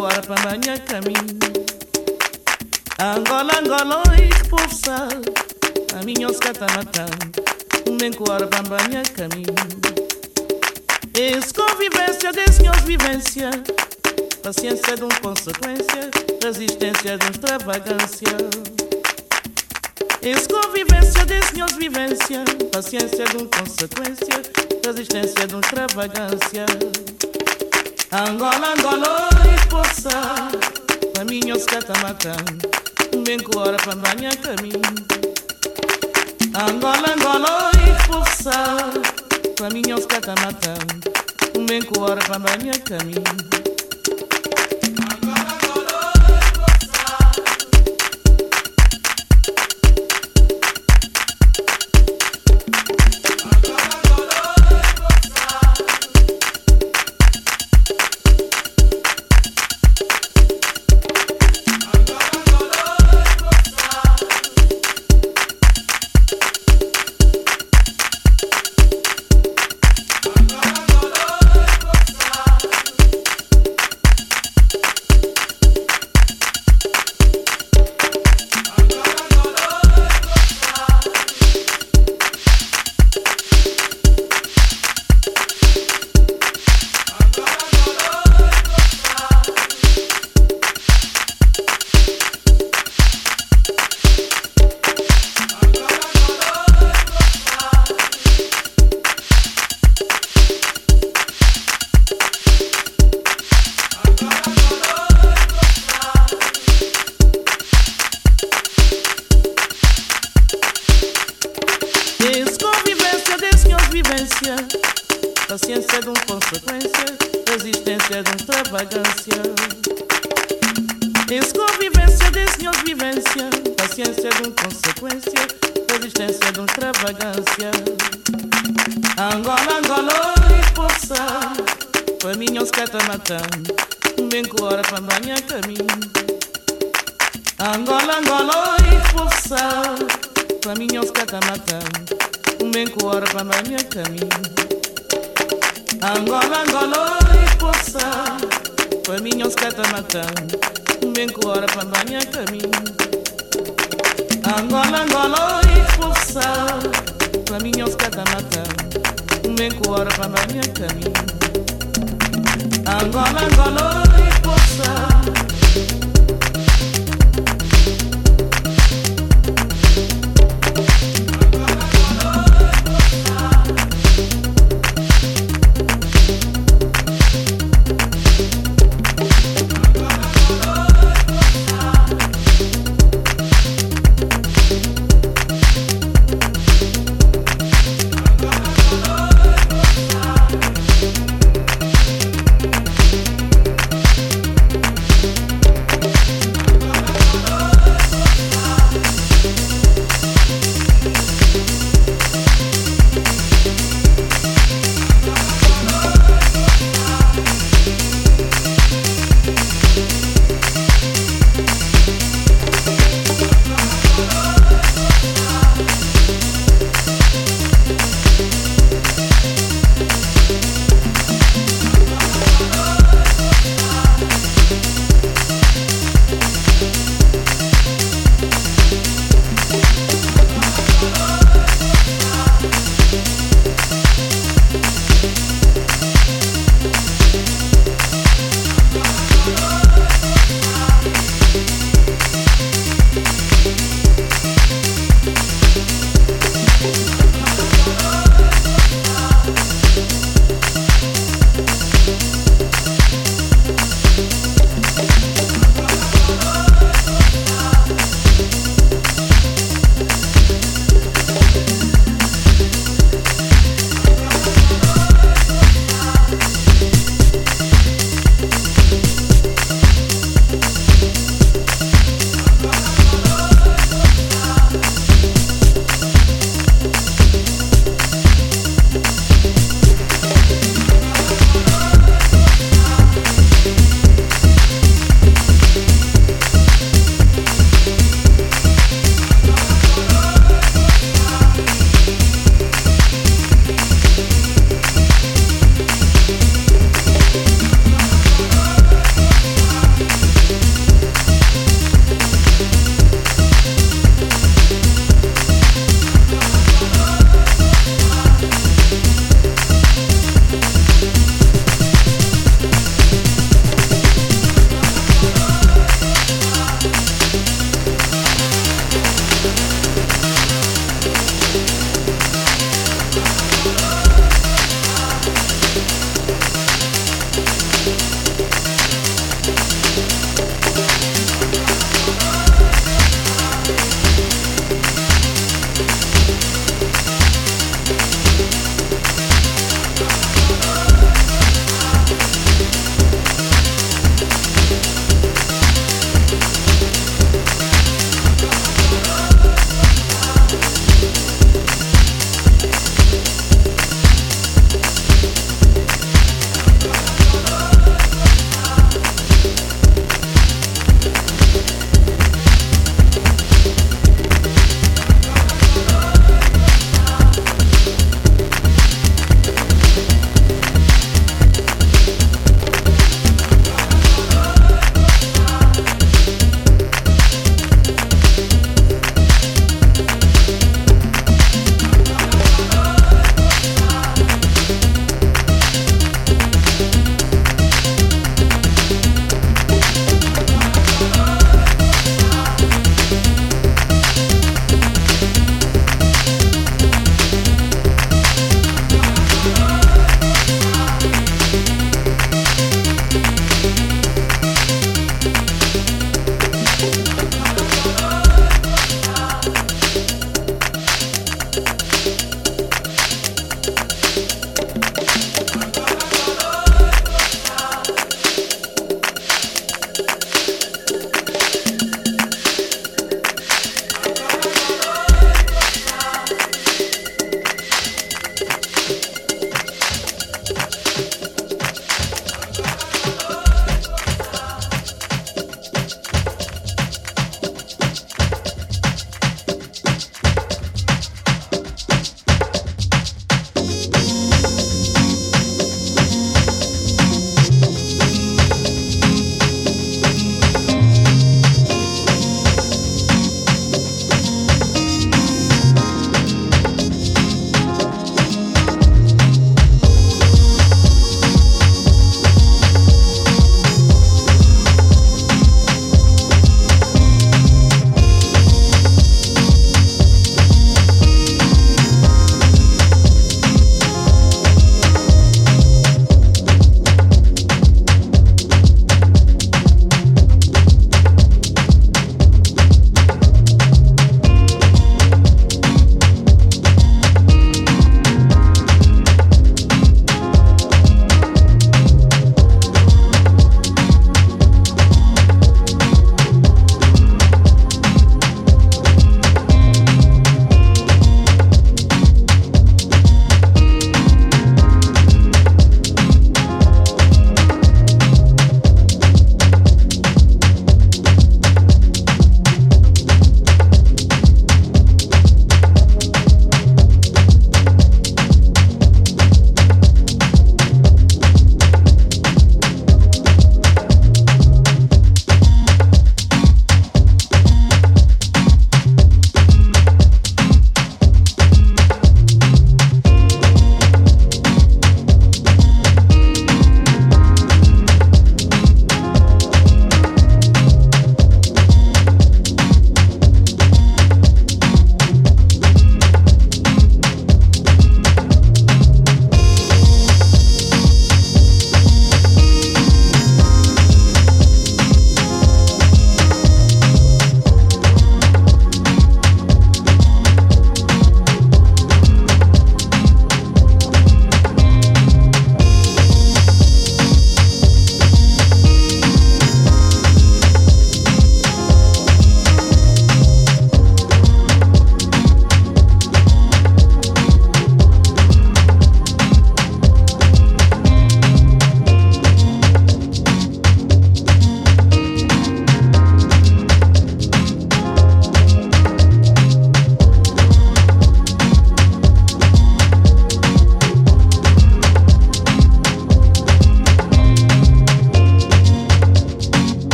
coara para banhar caminho. Angola, Angola, oi, popsa, maminhos catamatan, nem coar bambanha caminho. Esse convivência desse vivência, paciência de uma consequência, resistência de uma extravagância. Esse convivência desse vivência, paciência de uma consequência, resistência de uma extravagância. Angola, Angola, e poça, caminhos catamatando, bem coar bambanha caminho. Angola, Angola, que está matando Um bem hora para banhar caminho vagancia. Es convivência, desconvivência, paciência de um consequência, resistência de um extravagância. Angola, Angola, responsa, faminhos pues catamatã, bem com hora para banha caminho. Angola, Angola, responsa, faminhos pues catamatã, bem com hora para banha caminho. Angola, Angola, responsa, Para mim os um scatamacã Bem que hora para andar minha caminho. Angola, Angola, expulsar Para mim os um scatamacã Bem que hora para andar minha caminho. Angola, Angola, expulsar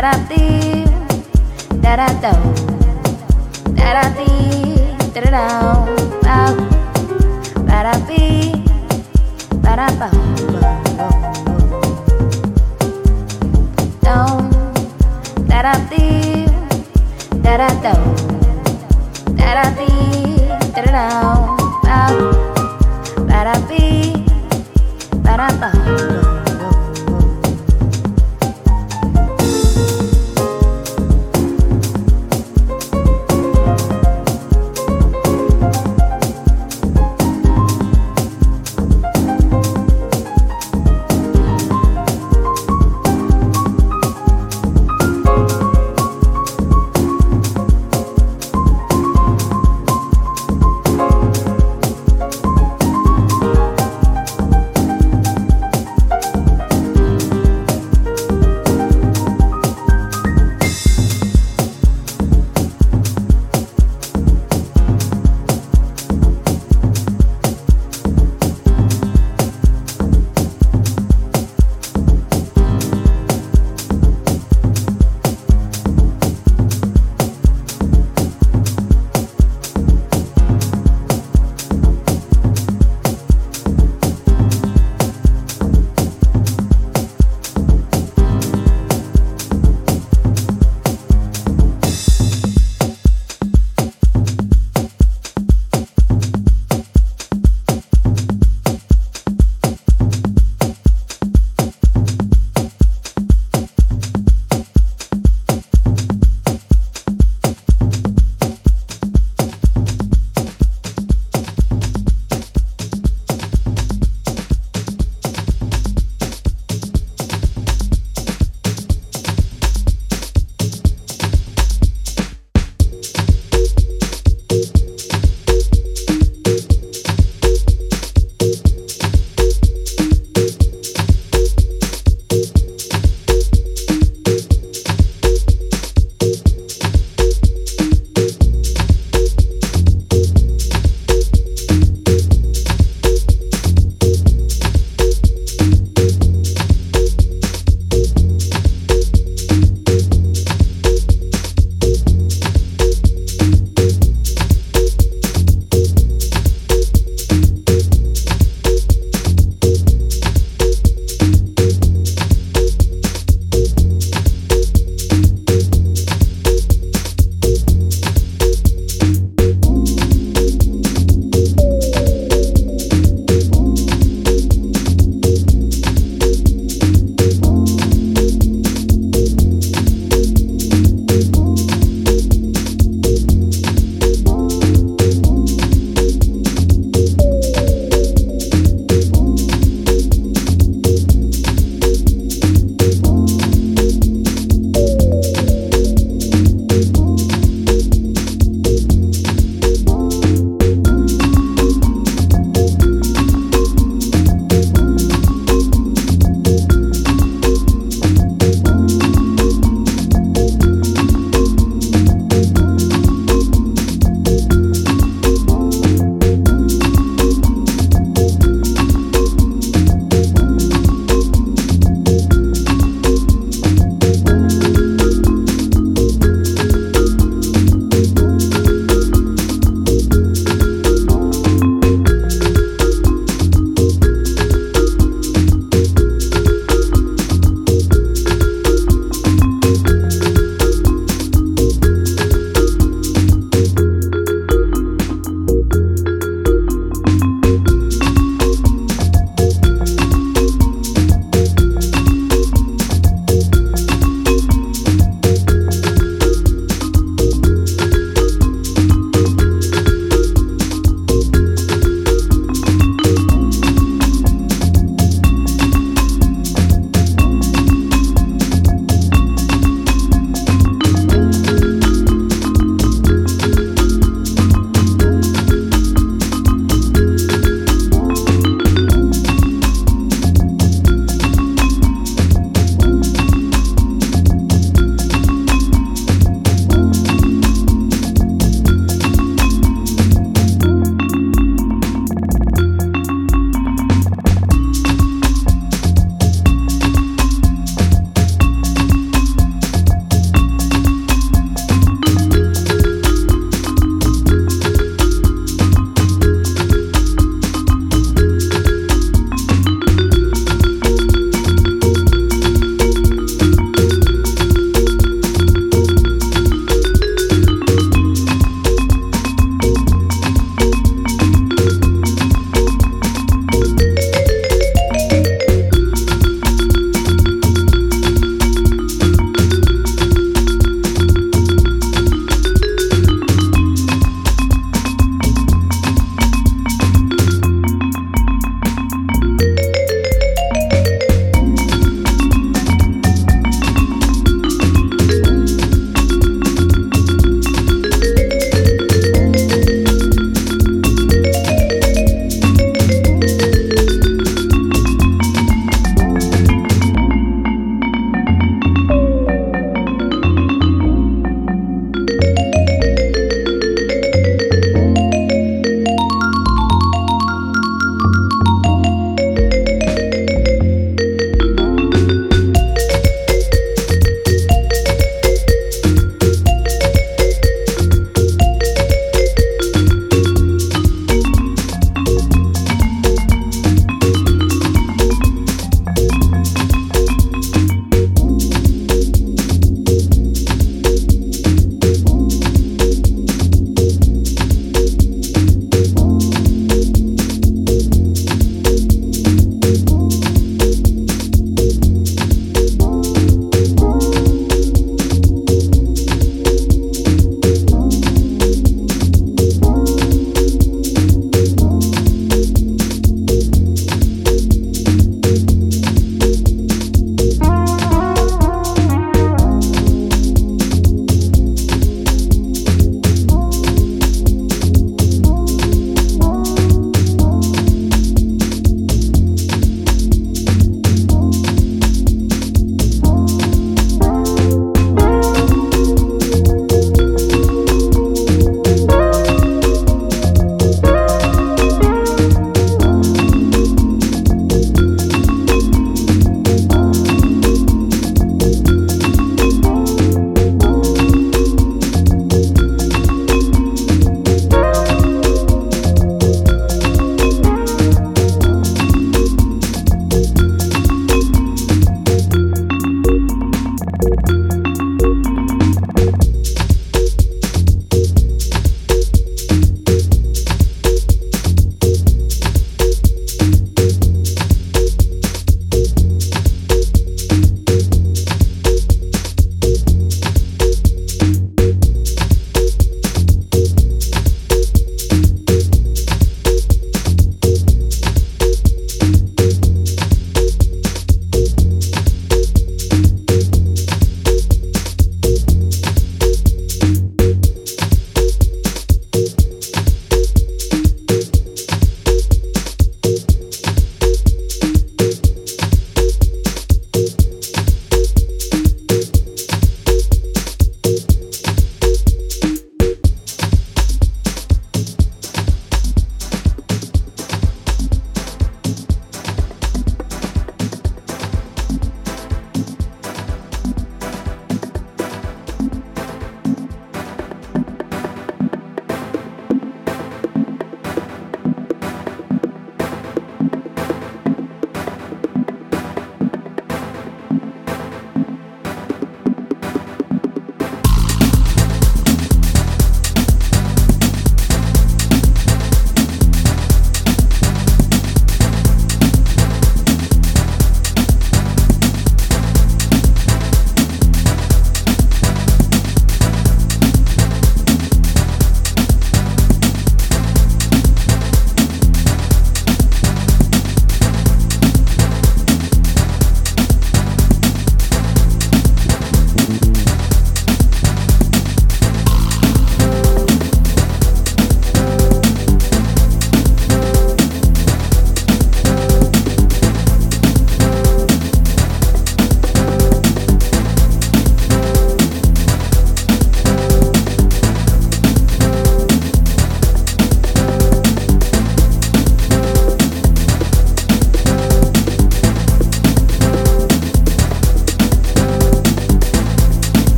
that I did, that I do, that I did, that I do, that I be, that I bow. That I did, that I do, that I did.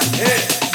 yeah.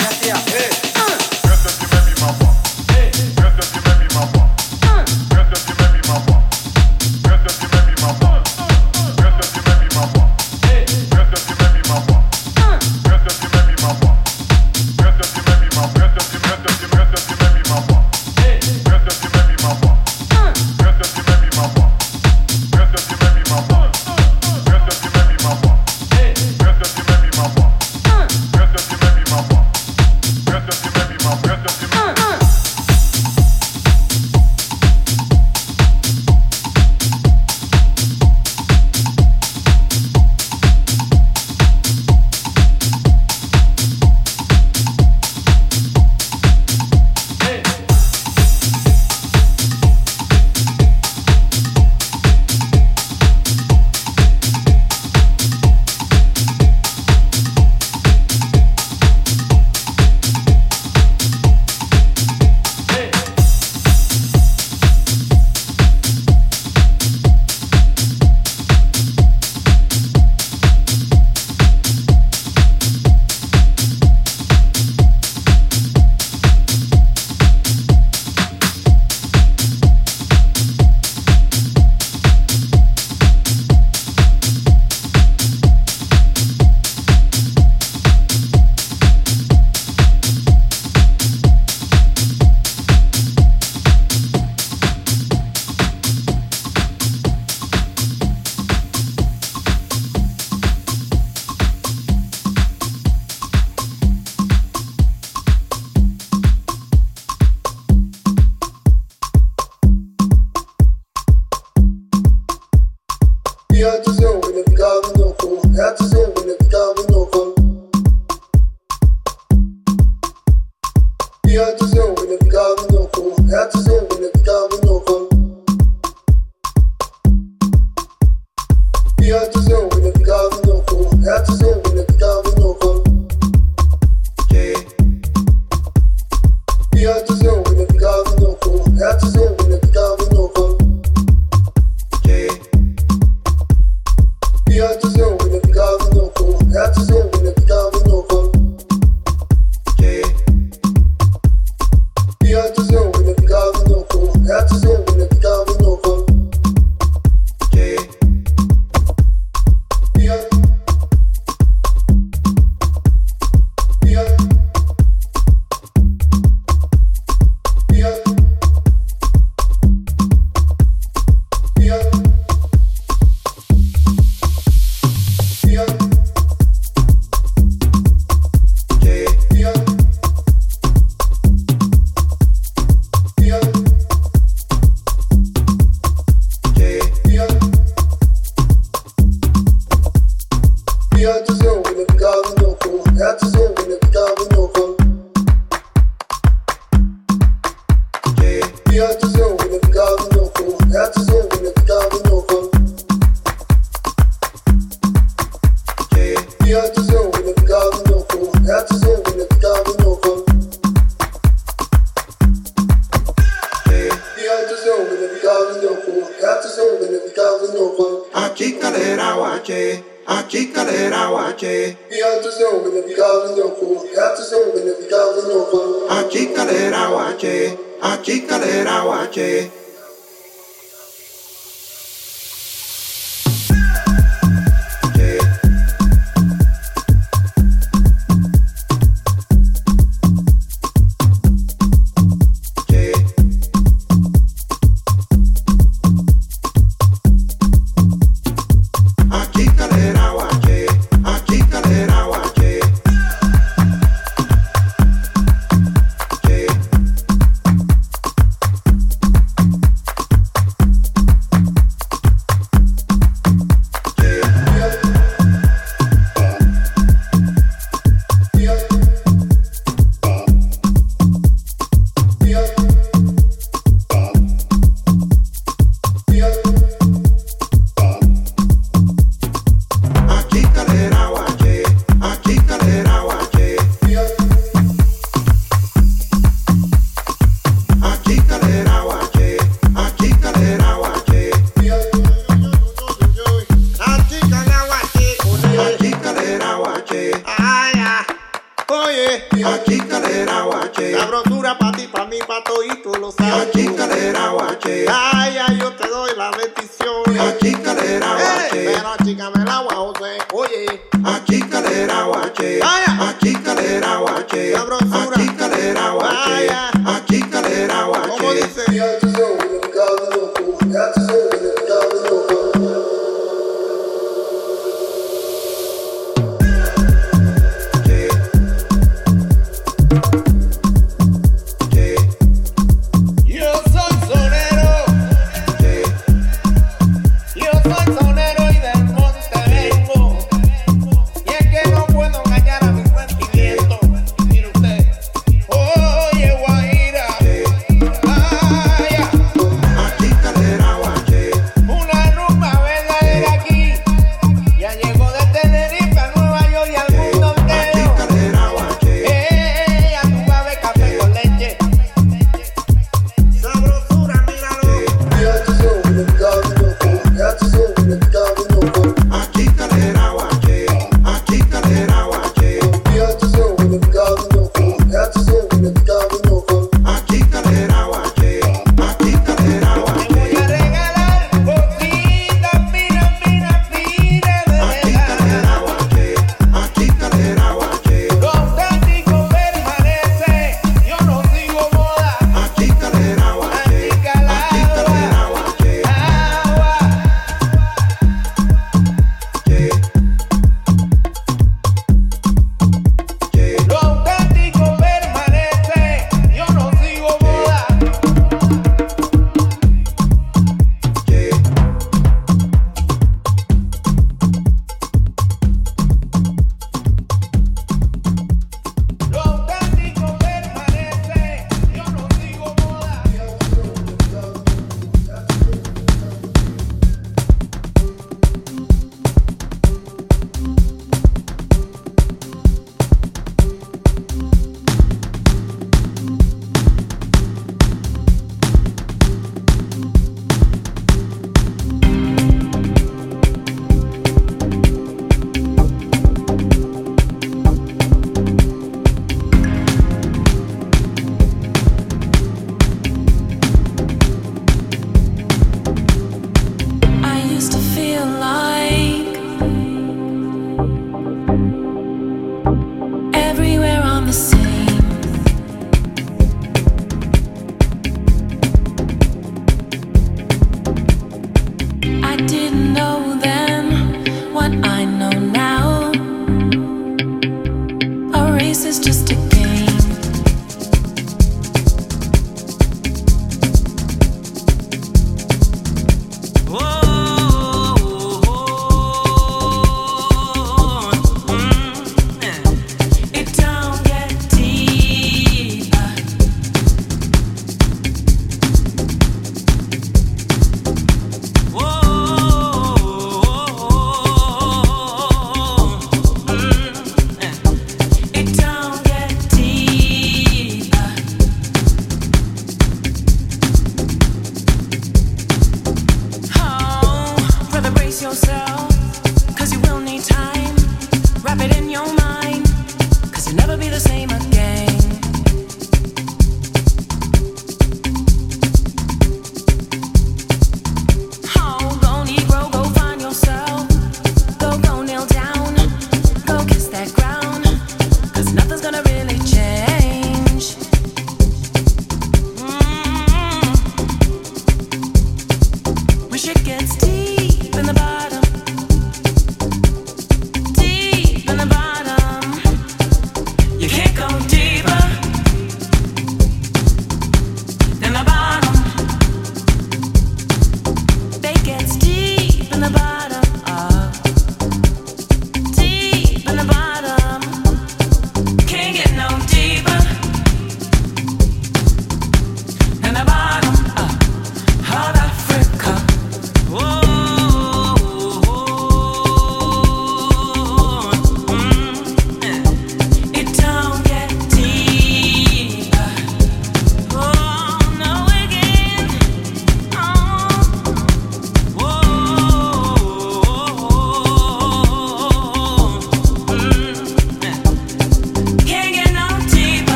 Yeah, I just don't wanna be no fool. I just don't.